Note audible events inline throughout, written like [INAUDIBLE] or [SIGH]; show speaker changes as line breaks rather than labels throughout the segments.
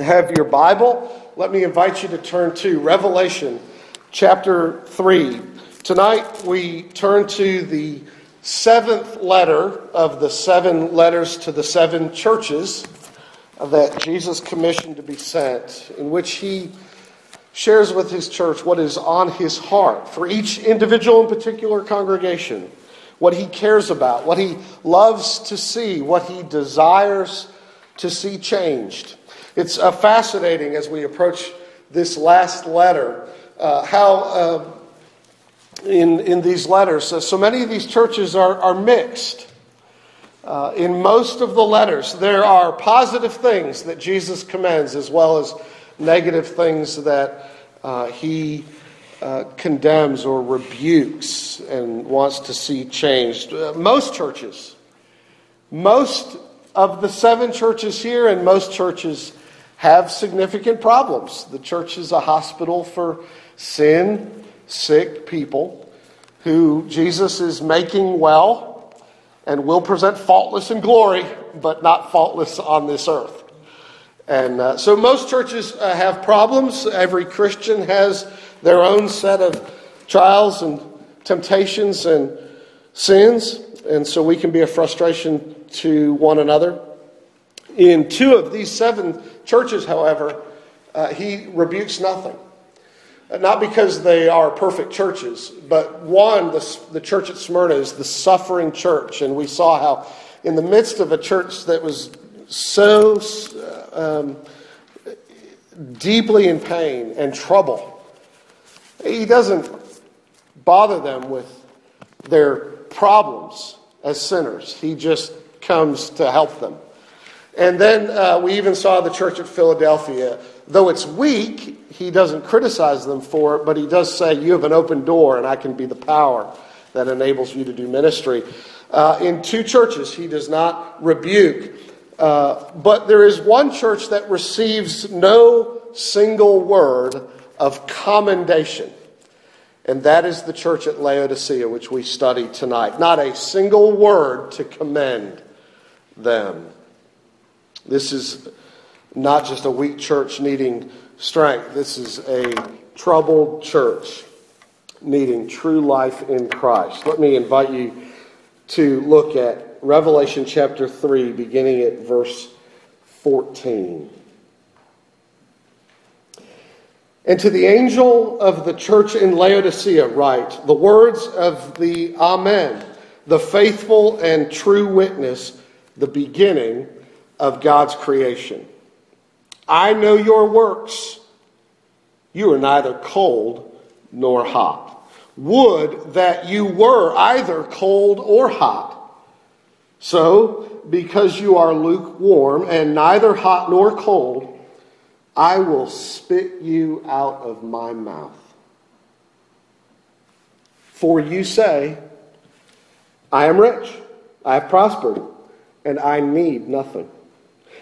have your Bible, let me invite you to turn to Revelation chapter 3. Tonight we turn to the seventh letter of the seven letters to the seven churches that Jesus commissioned to be sent, in which he shares with his church what is on his heart for each individual and particular congregation, what he cares about, what he loves to see, what he desires to see changed. It's uh, fascinating as we approach this last letter uh, how uh, in, in these letters, uh, so many of these churches are, are mixed. Uh, in most of the letters, there are positive things that Jesus commends as well as negative things that uh, he condemns or rebukes and wants to see changed. most churches, most of the seven churches here and most churches have significant problems. The church is a hospital for sin, sick people who Jesus is making well and will present faultless in glory, but not faultless on this earth. And uh, so most churches uh, have problems. Every Christian has their own set of trials and temptations and sins. And so we can be a frustration to one another. In two of these seven churches, however, uh, he rebukes nothing. Uh, not because they are perfect churches, but one, the, the church at Smyrna is the suffering church. And we saw how, in the midst of a church that was so uh, um, deeply in pain and trouble, he doesn't bother them with their problems as sinners. He just comes to help them. And then uh, we even saw the church at Philadelphia. Though it's weak, he doesn't criticize them for it, but he does say, You have an open door, and I can be the power that enables you to do ministry. Uh, in two churches, he does not rebuke. Uh, but there is one church that receives no single word of commendation. And that is the church at Laodicea, which we study tonight. Not a single word to commend them. This is not just a weak church needing strength. This is a troubled church needing true life in Christ. Let me invite you to look at Revelation chapter 3, beginning at verse 14. And to the angel of the church in Laodicea, write the words of the Amen, the faithful and true witness, the beginning of God's creation. I know your works. You are neither cold nor hot. Would that you were either cold or hot. So, because you are lukewarm and neither hot nor cold, I will spit you out of my mouth. For you say, I am rich, I have prospered, and I need nothing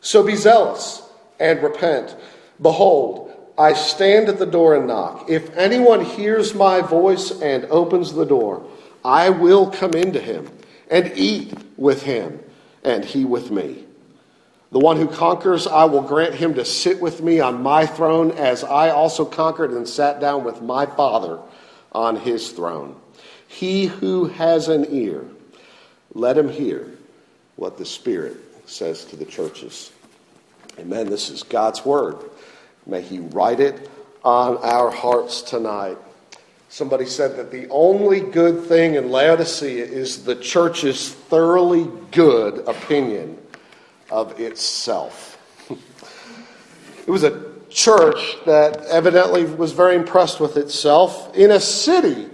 So be zealous and repent. Behold, I stand at the door and knock. If anyone hears my voice and opens the door, I will come into him and eat with him, and he with me. The one who conquers, I will grant him to sit with me on my throne, as I also conquered and sat down with my Father on his throne. He who has an ear, let him hear what the Spirit says to the churches. Amen. This is God's word. May He write it on our hearts tonight. Somebody said that the only good thing in Laodicea is the church's thoroughly good opinion of itself. [LAUGHS] it was a church that evidently was very impressed with itself in a city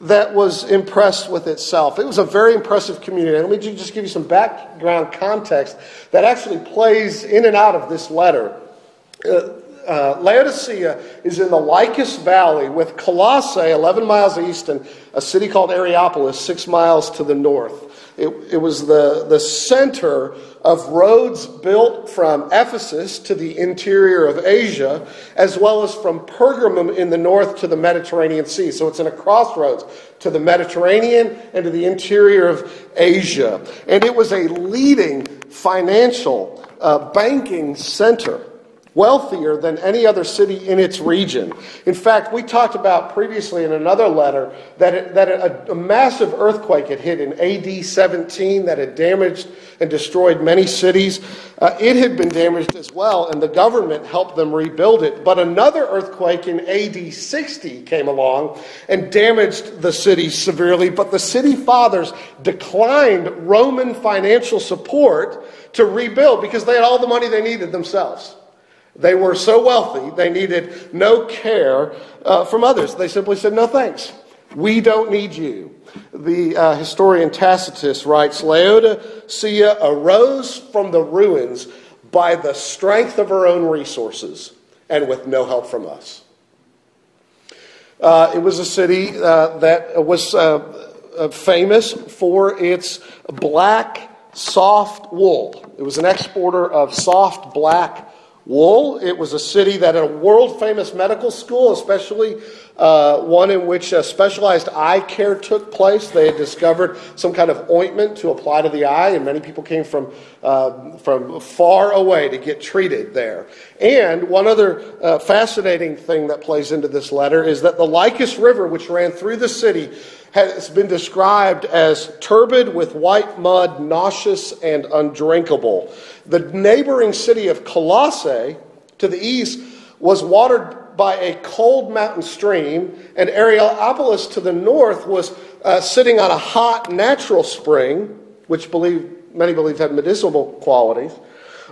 that was impressed with itself. It was a very impressive community. And let me just give you some background context that actually plays in and out of this letter Uh, uh, Laodicea is in the Lycus Valley, with Colossae 11 miles east and a city called Hierapolis 6 miles to the north. It, it was the, the center of roads built from Ephesus to the interior of Asia, as well as from Pergamum in the north to the Mediterranean Sea. So it's in a crossroads to the Mediterranean and to the interior of Asia. And it was a leading financial uh, banking center wealthier than any other city in its region. In fact, we talked about previously in another letter that, it, that a, a, massive earthquake had hit in AD 17 that had damaged and destroyed many cities. Uh, it had been damaged as well, and the government helped them rebuild it. But another earthquake in AD 60 came along and damaged the city severely. But the city fathers declined Roman financial support to rebuild because they had all the money they needed themselves. They were so wealthy, they needed no care uh, from others. They simply said, No thanks. We don't need you. The uh, historian Tacitus writes Laodicea arose from the ruins by the strength of her own resources and with no help from us. Uh, it was a city uh, that was uh, uh, famous for its black, soft wool. It was an exporter of soft, black wool. It was a city that had a world famous medical school, especially uh, one in which specialized eye care took place. They had discovered some kind of ointment to apply to the eye, and many people came from, uh, from far away to get treated there. And one other uh, fascinating thing that plays into this letter is that the Lycus River, which ran through the city, has been described as turbid with white mud, nauseous, and undrinkable. The neighboring city of Colossae to the east was watered by a cold mountain stream, and Hierapolis to the north was uh, sitting on a hot natural spring, which believe, many believe had medicinal qualities.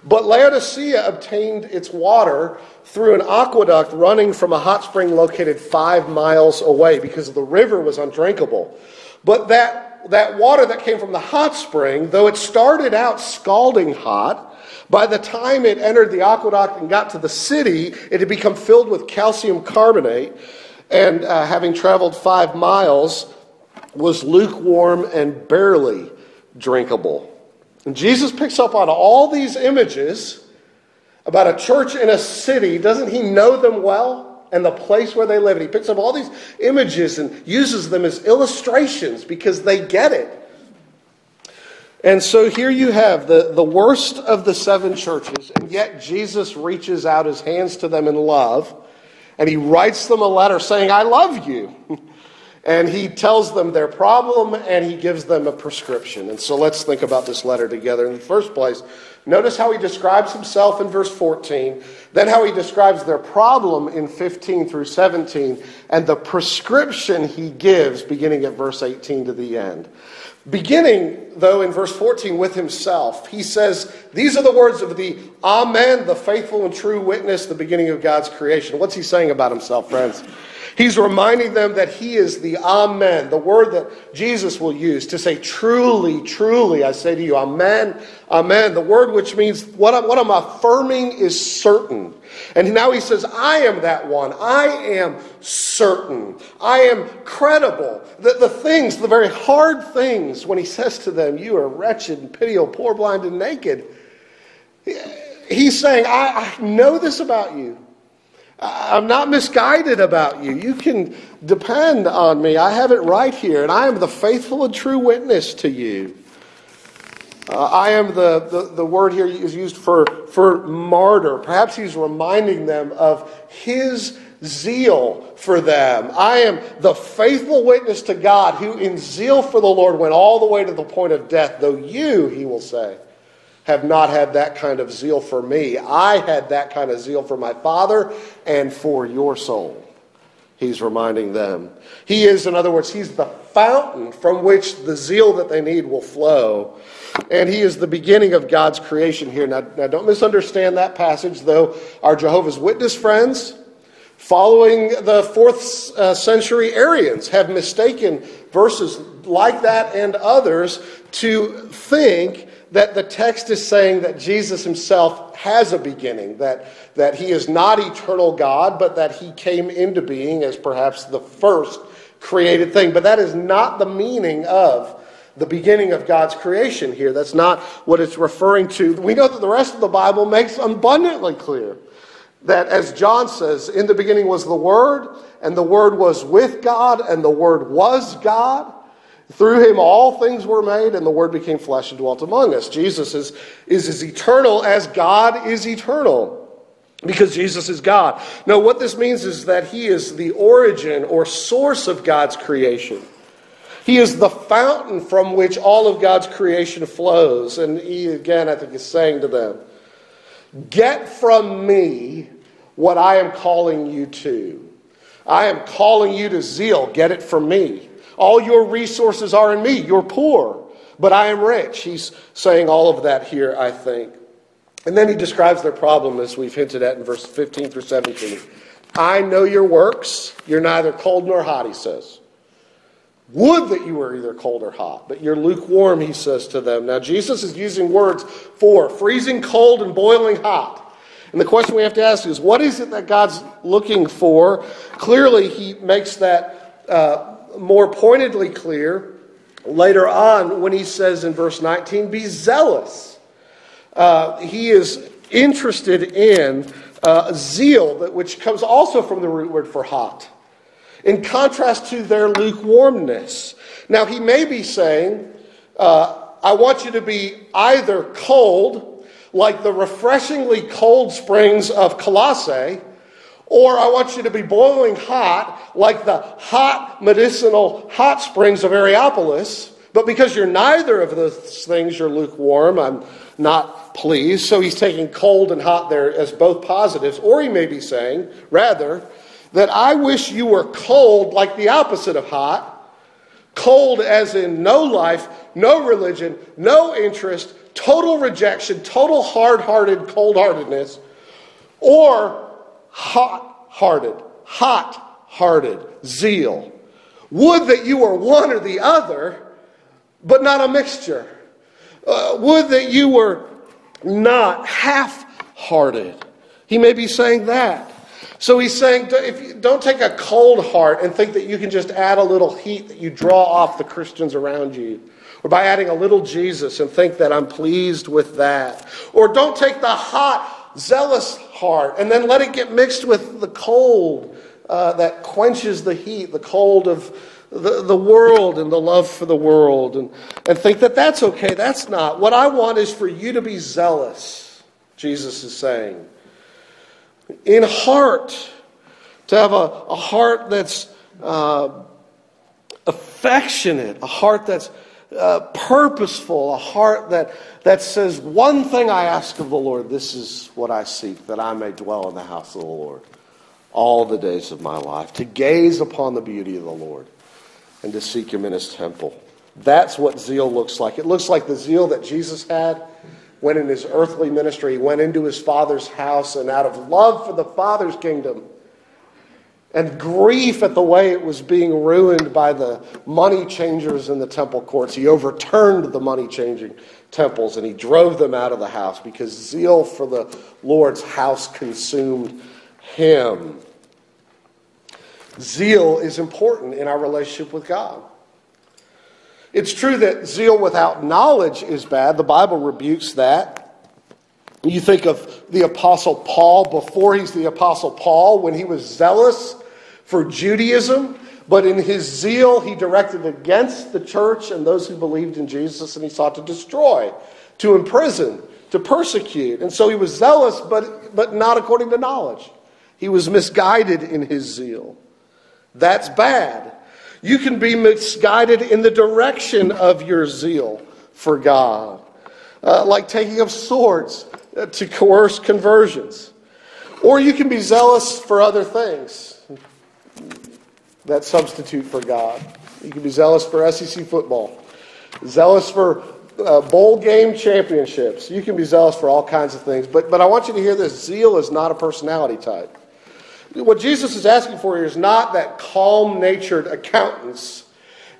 But Laodicea obtained its water through an aqueduct running from a hot spring located five miles away because the river was undrinkable. But that, that water that came from the hot spring, though it started out scalding hot, by the time it entered the aqueduct and got to the city, it had become filled with calcium carbonate, and uh, having traveled five miles, was lukewarm and barely drinkable. And Jesus picks up on all these images about a church in a city. Doesn't he know them well? And the place where they live. And he picks up all these images and uses them as illustrations because they get it. And so here you have the, the worst of the seven churches, and yet Jesus reaches out his hands to them in love, and he writes them a letter saying, I love you. [LAUGHS] and he tells them their problem, and he gives them a prescription. And so let's think about this letter together. In the first place, notice how he describes himself in verse 14, then how he describes their problem in 15 through 17, and the prescription he gives beginning at verse 18 to the end. Beginning, though, in verse 14 with himself, he says, These are the words of the Amen, the faithful and true witness, the beginning of God's creation. What's he saying about himself, friends? He's reminding them that he is the Amen, the word that Jesus will use to say, Truly, truly, I say to you, Amen, Amen. The word which means what I'm, what I'm affirming is certain. And now he says, I am that one. I am certain. I am credible. That the things, the very hard things, when he says to them, You are wretched and pitiable, poor, blind, and naked, he's saying, I, I know this about you. I'm not misguided about you. You can depend on me. I have it right here, and I am the faithful and true witness to you. Uh, I am the, the, the word here is used for, for martyr. Perhaps he's reminding them of his zeal for them. I am the faithful witness to God who, in zeal for the Lord, went all the way to the point of death, though you, he will say, have not had that kind of zeal for me. I had that kind of zeal for my Father and for your soul. He's reminding them. He is, in other words, he's the fountain from which the zeal that they need will flow. And he is the beginning of God's creation here. Now, now don't misunderstand that passage, though our Jehovah's Witness friends, following the fourth uh, century Arians, have mistaken verses like that and others to think that the text is saying that Jesus himself has a beginning, that, that he is not eternal God, but that he came into being as perhaps the first created thing. But that is not the meaning of the beginning of God's creation here. That's not what it's referring to. We know that the rest of the Bible makes abundantly clear that, as John says, in the beginning was the Word, and the Word was with God, and the Word was God. Through him all things were made, and the Word became flesh and dwelt among us. Jesus is, is as eternal as God is eternal. Because Jesus is God. Now, what this means is that He is the origin or source of God's creation. He is the fountain from which all of God's creation flows. And He, again, I think, is saying to them, Get from me what I am calling you to. I am calling you to zeal. Get it from me. All your resources are in me. You're poor, but I am rich. He's saying all of that here, I think. And then he describes their problem as we've hinted at in verse 15 through 17. I know your works. You're neither cold nor hot, he says. Would that you were either cold or hot, but you're lukewarm, he says to them. Now, Jesus is using words for freezing cold and boiling hot. And the question we have to ask is what is it that God's looking for? Clearly, he makes that uh, more pointedly clear later on when he says in verse 19, Be zealous uh, he is interested in uh, zeal, which comes also from the root word for hot, in contrast to their lukewarmness. Now, he may be saying, uh, I want you to be either cold, like the refreshingly cold springs of Colossae, or I want you to be boiling hot, like the hot medicinal hot springs of Hierapolis. But because you're neither of those things, you're lukewarm. I'm not pleased. So he's taking cold and hot there as both positives. Or he may be saying, rather, that I wish you were cold like the opposite of hot. Cold as in no life, no religion, no interest, total rejection, total hard hearted cold heartedness. Or hot hearted, hot hearted zeal. Would that you were one or the other but not a mixture. Uh, would that you were not half hearted. He may be saying that. So he's saying, don't take a cold heart and think that you can just add a little heat that you draw off the Christians around you. Or by adding a little Jesus and think that I'm pleased with that. Or don't take the hot, zealous heart and then let it get mixed with the cold uh, that quenches the heat, the cold of the, the world and the love for the world and, and think that that's okay. That's not. What I want is for you to be zealous, Jesus is saying. In heart, to have a, a heart that's uh, affectionate, a heart that's uh, purposeful, a heart that, that says, One thing I ask of the Lord, this is what I seek, that I may dwell in the house of the Lord all the days of my life, to gaze upon the beauty of the Lord and to seek him in his temple. That's what zeal looks like. It looks like the zeal that Jesus had when in his earthly ministry he went into his father's house and out of love for the father's kingdom and grief at the way it was being ruined by the money changers in the temple courts, he overturned the money changing temples and he drove them out of the house because zeal for the Lord's house consumed him. Zeal is important in our relationship with God. It's true that zeal without knowledge is bad. The Bible rebukes that. You think of the Apostle Paul before he's the Apostle Paul when he was zealous for Judaism, but in his zeal he directed against the church and those who believed in Jesus and he sought to destroy, to imprison, to persecute. And so he was zealous, but, but not according to knowledge. He was misguided in his zeal. That's bad. You can be misguided in the direction of your zeal for God, uh, like taking up swords to coerce conversions. Or you can be zealous for other things that substitute for God. You can be zealous for SEC football, zealous for uh, bowl game championships. You can be zealous for all kinds of things. But, but I want you to hear this zeal is not a personality type. What Jesus is asking for here is not that calm natured accountants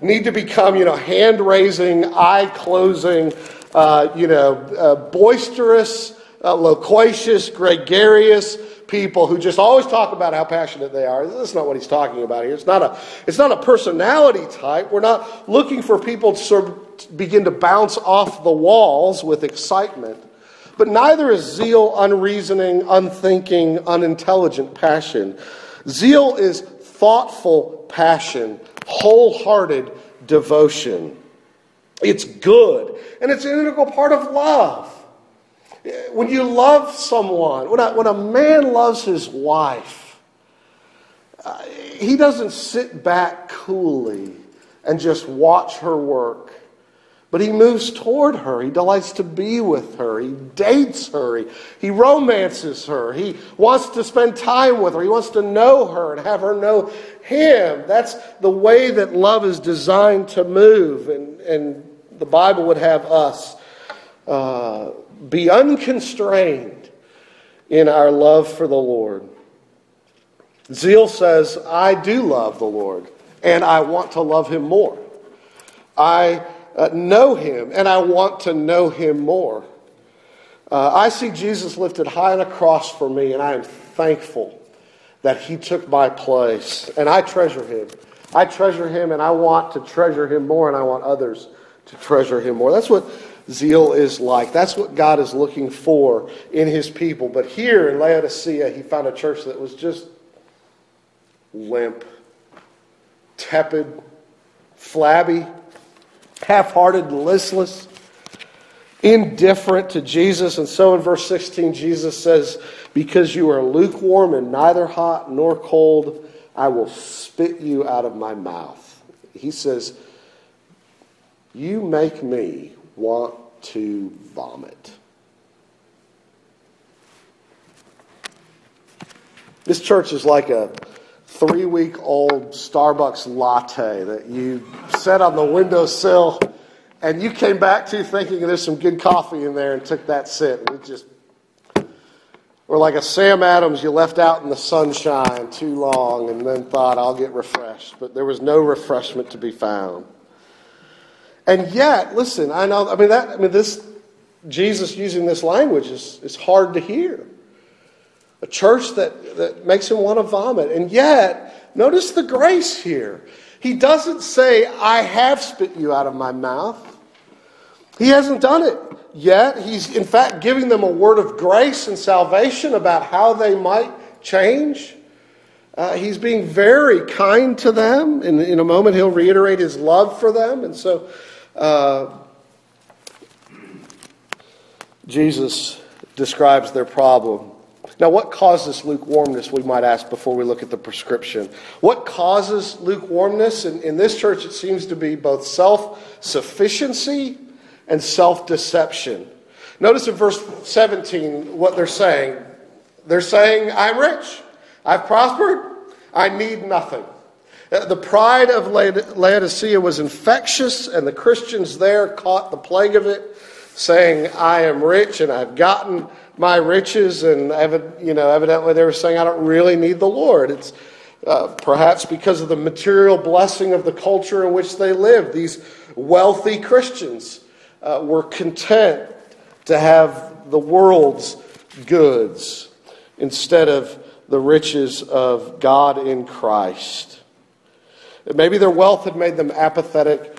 need to become, you know, hand raising, eye closing, uh, you know, uh, boisterous, uh, loquacious, gregarious people who just always talk about how passionate they are. That's not what he's talking about here. It's not a, it's not a personality type. We're not looking for people to sort of begin to bounce off the walls with excitement. But neither is zeal unreasoning, unthinking, unintelligent passion. Zeal is thoughtful passion, wholehearted devotion. It's good, and it's an integral part of love. When you love someone, when a, when a man loves his wife, uh, he doesn't sit back coolly and just watch her work. But he moves toward her. He delights to be with her. He dates her. He, he romances her. He wants to spend time with her. He wants to know her and have her know him. That's the way that love is designed to move. And, and the Bible would have us uh, be unconstrained in our love for the Lord. Zeal says, I do love the Lord, and I want to love him more. I uh, know him, and I want to know him more. Uh, I see Jesus lifted high on a cross for me, and I am thankful that he took my place, and I treasure him. I treasure him, and I want to treasure him more, and I want others to treasure him more. That's what zeal is like. That's what God is looking for in his people. But here in Laodicea, he found a church that was just limp, tepid, flabby, half hearted, listless, indifferent to Jesus. And so in verse 16, Jesus says, Because you are lukewarm and neither hot nor cold, I will spit you out of my mouth. He says, You make me want to vomit. This church is like a three week old Starbucks latte that you set on the windowsill and you came back to thinking there's some good coffee in there and took that sip. It just, or like a Sam Adams you left out in the sunshine too long and then thought, I'll get refreshed. But there was no refreshment to be found. And yet, listen, I know, I mean, that, I mean, this, Jesus using this language is, is hard to hear a church that, that makes him want to vomit. And yet, notice the grace here. He doesn't say, I have spit you out of my mouth. He hasn't done it yet. He's, in fact, giving them a word of grace and salvation about how they might change. Uh, he's being very kind to them. In, in a moment, he'll reiterate his love for them. And so, uh, Jesus describes their problem now, what causes lukewarmness, we might ask before we look at the prescription? What causes lukewarmness? In, in this church, it seems to be both self sufficiency and self deception. Notice in verse 17 what they're saying. They're saying, I'm rich, I've prospered, I need nothing. Uh, the pride of Laodicea was infectious, and the Christians there caught the plague of it, saying, I am rich and I've gotten my riches, and you know, evidently they were saying, I don't really need the Lord. It's uh, perhaps because of the material blessing of the culture in which they lived. These wealthy Christians uh, were content to have the world's goods instead of the riches of God in Christ. Maybe their wealth had made them apathetic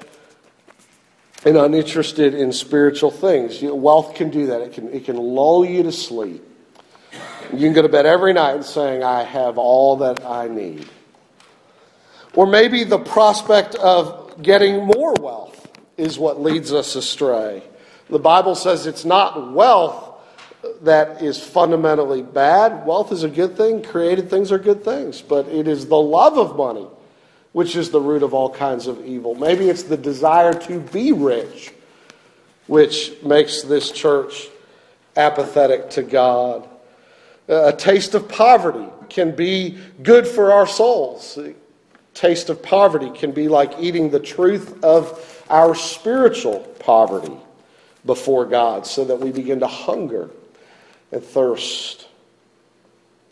and uninterested in spiritual things. wealth can do that. It can, it can lull you to sleep. You can go to bed every night saying, I have all that I need. Or maybe the prospect of getting more wealth is what leads us astray. The Bible says it's not wealth that is fundamentally bad. Wealth is a good thing, created things are good things, but it is the love of money which is the root of all kinds of evil. Maybe it's the desire to be rich, which makes this church apathetic to God. Uh, a taste of poverty can be good for our souls. A taste of poverty can be like eating the truth of our spiritual poverty before God so that we begin to hunger and thirst.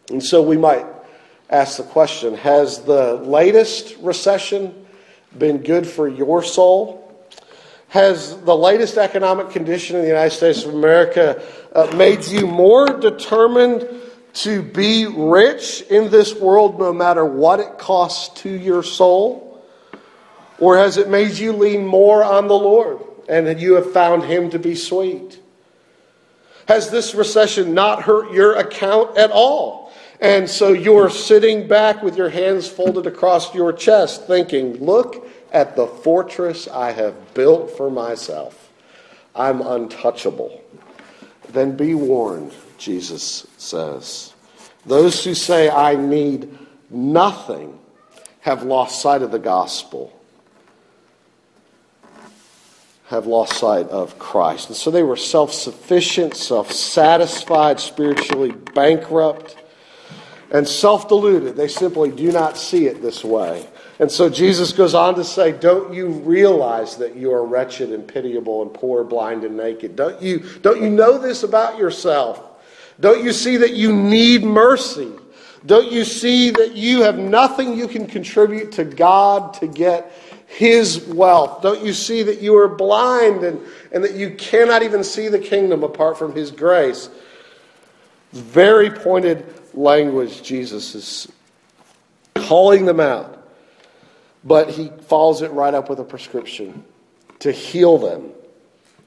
And so we might ask the question Has the latest recession been good for your soul? Has the latest economic condition in the United States of America uh, made you more determined to be rich in this world no matter what it costs to your soul? Or has it made you lean more on the Lord and you have found Him to be sweet? Has this recession not hurt your account at all? And so you're sitting back with your hands folded across your chest, thinking, Look at the fortress I have built for myself. I'm untouchable. Then be warned, Jesus says. Those who say, I need nothing, have lost sight of the gospel, have lost sight of Christ. And so they were self sufficient, self satisfied, spiritually bankrupt, and self deluded. They simply do not see it this way. And so Jesus goes on to say, Don't you realize that you are wretched and pitiable and poor, blind and naked? Don't you, don't you know this about yourself? Don't you see that you need mercy? Don't you see that you have nothing you can contribute to God to get His wealth? Don't you see that you are blind and, and that you cannot even see the kingdom apart from His grace? Very pointed language, Jesus is calling them out. But he follows it right up with a prescription to heal them.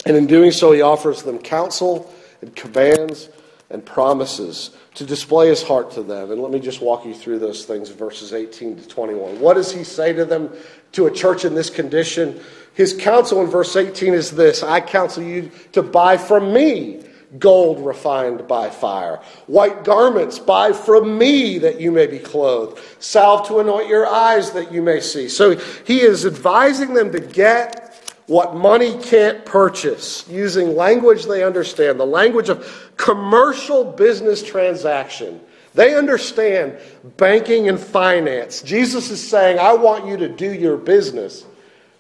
And in doing so, he offers them counsel and commands and promises to display his heart to them. And let me just walk you through those things, verses 18 to 21. What does he say to them, to a church in this condition? His counsel in verse 18 is this I counsel you to buy from me gold refined by fire. White garments, buy from me that you may be clothed. Salve to anoint your eyes that you may see. So he is advising them to get what money can't purchase using language they understand, the language of commercial business transaction. They understand banking and finance. Jesus is saying, I want you to do your business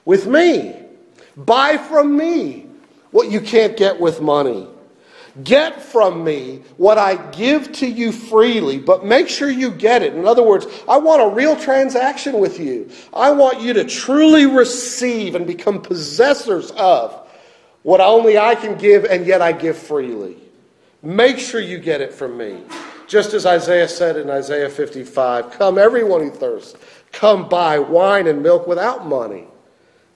with me. Buy from me what you can't get with money. Get from me what I give to you freely, but make sure you get it. In other words, I want a real transaction with you. I want you to truly receive and become possessors of what only I can give, and yet I give freely. Make sure you get it from me. Just as Isaiah said in Isaiah 55 Come, everyone who thirsts, come buy wine and milk without money,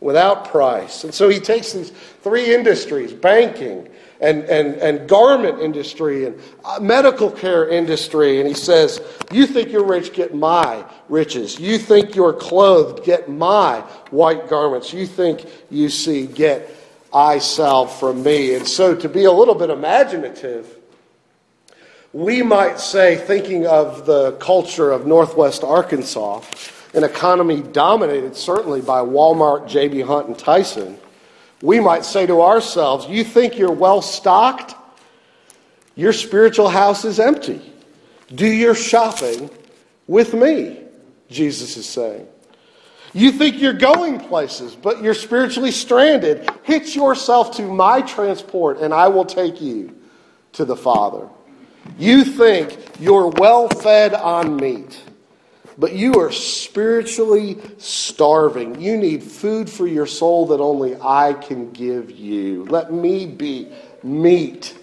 without price. And so he takes these three industries banking, and, and, and garment industry and uh, medical care industry. And he says, You think you're rich, get my riches. You think you're clothed, get my white garments. You think you see, get eye salve from me. And so, to be a little bit imaginative, we might say, thinking of the culture of Northwest Arkansas, an economy dominated certainly by Walmart, J.B. Hunt, and Tyson we might say to ourselves, You think you're well stocked? Your spiritual house is empty. Do your shopping with me, Jesus is saying. You think you're going places, but you're spiritually stranded. Hitch yourself to my transport, and I will take you to the Father. You think you're well fed on meat but you are spiritually starving. You need food for your soul that only I can give you. Let me be meat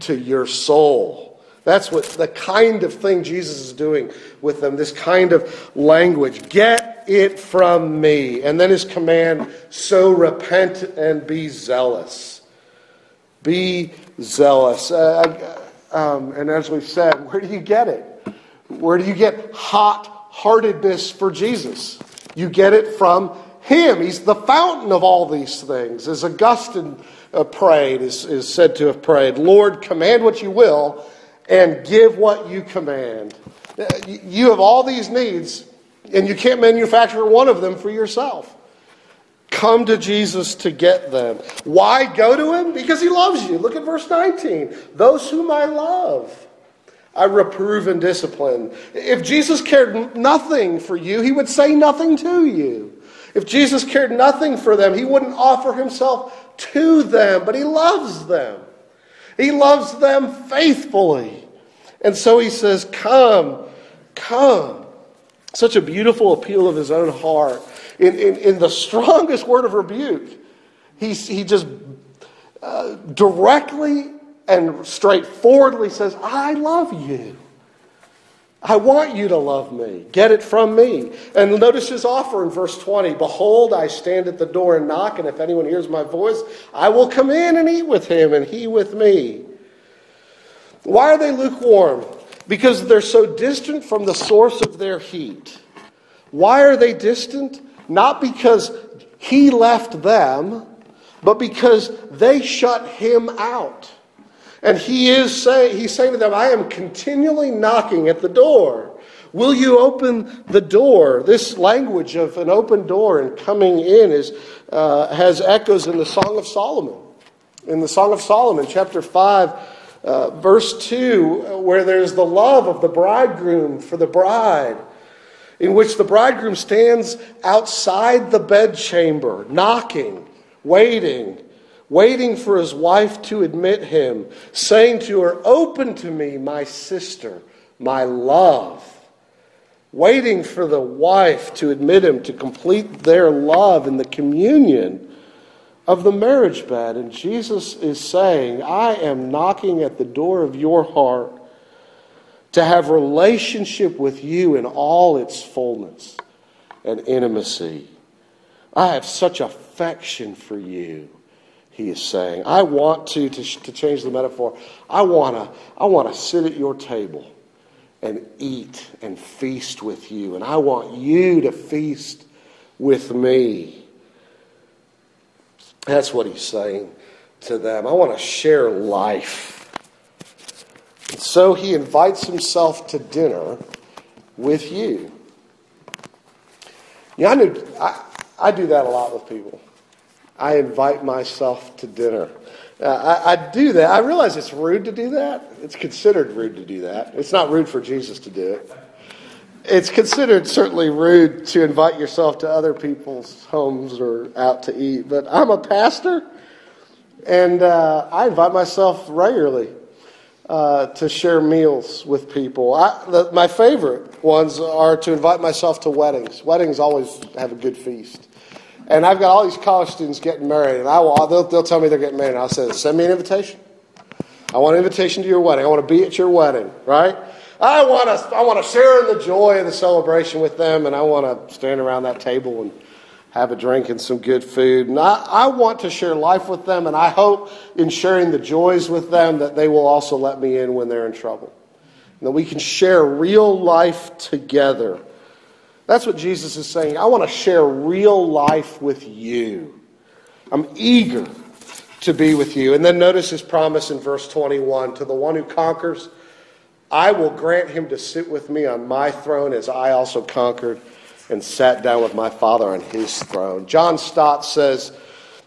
to your soul. That's what the kind of thing Jesus is doing with them, this kind of language. Get it from me. And then his command so repent and be zealous. Be zealous. Uh, um, and as we've said, where do you get it? Where do you get hot heartedness for Jesus. You get it from him. He's the fountain of all these things. As Augustine uh, prayed, is, is said to have prayed, Lord, command what you will and give what you command. Uh, you have all these needs, and you can't manufacture one of them for yourself. Come to Jesus to get them. Why go to him? Because he loves you. Look at verse 19. Those whom I love. I reprove and discipline. If Jesus cared nothing for you, he would say nothing to you. If Jesus cared nothing for them, he wouldn't offer himself to them, but he loves them. He loves them faithfully. And so he says, Come, come. Such a beautiful appeal of his own heart. In, in, in the strongest word of rebuke, he, he just uh, directly and straightforwardly says, I love you. I want you to love me. Get it from me. And notice his offer in verse 20 Behold, I stand at the door and knock, and if anyone hears my voice, I will come in and eat with him, and he with me. Why are they lukewarm? Because they're so distant from the source of their heat. Why are they distant? Not because he left them, but because they shut him out. And he is saying, he's saying to them, I am continually knocking at the door. Will you open the door? This language of an open door and coming in is, uh, has echoes in the Song of Solomon. In the Song of Solomon, chapter 5, uh, verse 2, where there's the love of the bridegroom for the bride, in which the bridegroom stands outside the bedchamber, knocking, waiting waiting for his wife to admit him, saying to her, Open to me, my sister, my love. Waiting for the wife to admit him to complete their love in the communion of the marriage bed. And Jesus is saying, I am knocking at the door of your heart to have relationship with you in all its fullness and intimacy. I have such affection for you he is saying. I want to, to, to change the metaphor, I want to I want to sit at your table and eat and feast with you. And I want you to feast with me. That's what he's saying to them. I want to share life. And so he invites himself to dinner with you. Yeah, I, knew, I, I do that a lot with people. I invite myself to dinner. Uh, I, I, do that. I realize it's rude to do that. It's considered rude to do that. It's not rude for Jesus to do it. It's considered certainly rude to invite yourself to other people's homes or out to eat. But I'm a pastor, and uh, I invite myself regularly uh, to share meals with people. I, the, my favorite ones are to invite myself to weddings. Weddings always have a good feast. And I've got all these college students getting married, and I will, they'll, they'll tell me they're getting married, and I'll say, send me an invitation. I want an invitation to your wedding. I want to be at your wedding, right? I want to, I want to share in the joy of the celebration with them, and I want to stand around that table and have a drink and some good food. And I, I want to share life with them, and I hope in sharing the joys with them that they will also let me in when they're in trouble. And that we can share real life together that's what Jesus is saying. I want to share real life with you. I'm eager to be with you. And then notice his promise in verse 21 to the one who conquers, I will grant him to sit with me on my throne as I also conquered and sat down with my Father on his throne. John Stott says,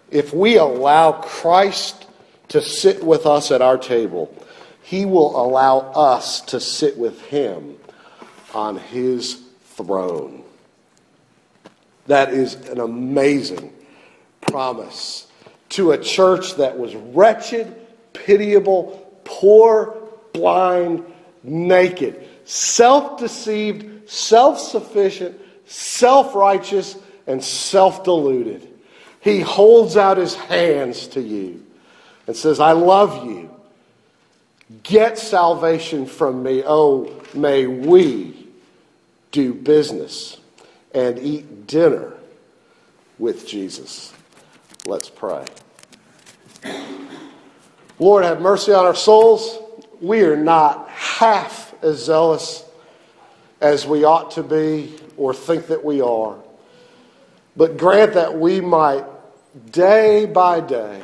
if we allow Christ to sit with us at our table, he will allow us to sit with him on his throne. That is an amazing promise to a church that was wretched, pitiable, poor, blind, naked, self deceived, self sufficient, self righteous, and self deluded. He holds out his hands to you and says, I love you. Get salvation from me. Oh, may we do business and eat dinner with Jesus. Let's pray. Lord, have mercy on our souls. We are not half as zealous as we ought to be or think that we are. But grant that we might, day by day,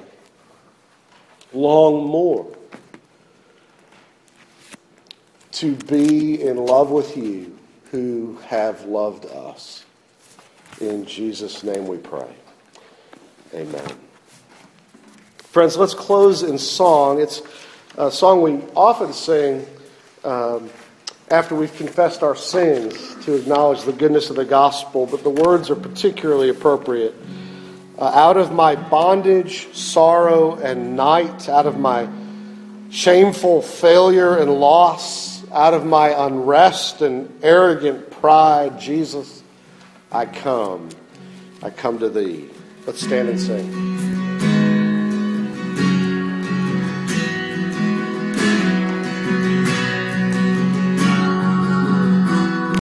long more to be in love with you who have loved us. In Jesus' name we pray. Amen. Friends, let's close in song. It's a song we often sing um, after we've confessed our sins to acknowledge the goodness of the gospel, but the words are particularly appropriate. Uh, out of my bondage, sorrow, and night, out of my shameful failure and loss, out of my unrest and arrogant pride, Jesus, I come. I come to thee. Let's stand and sing.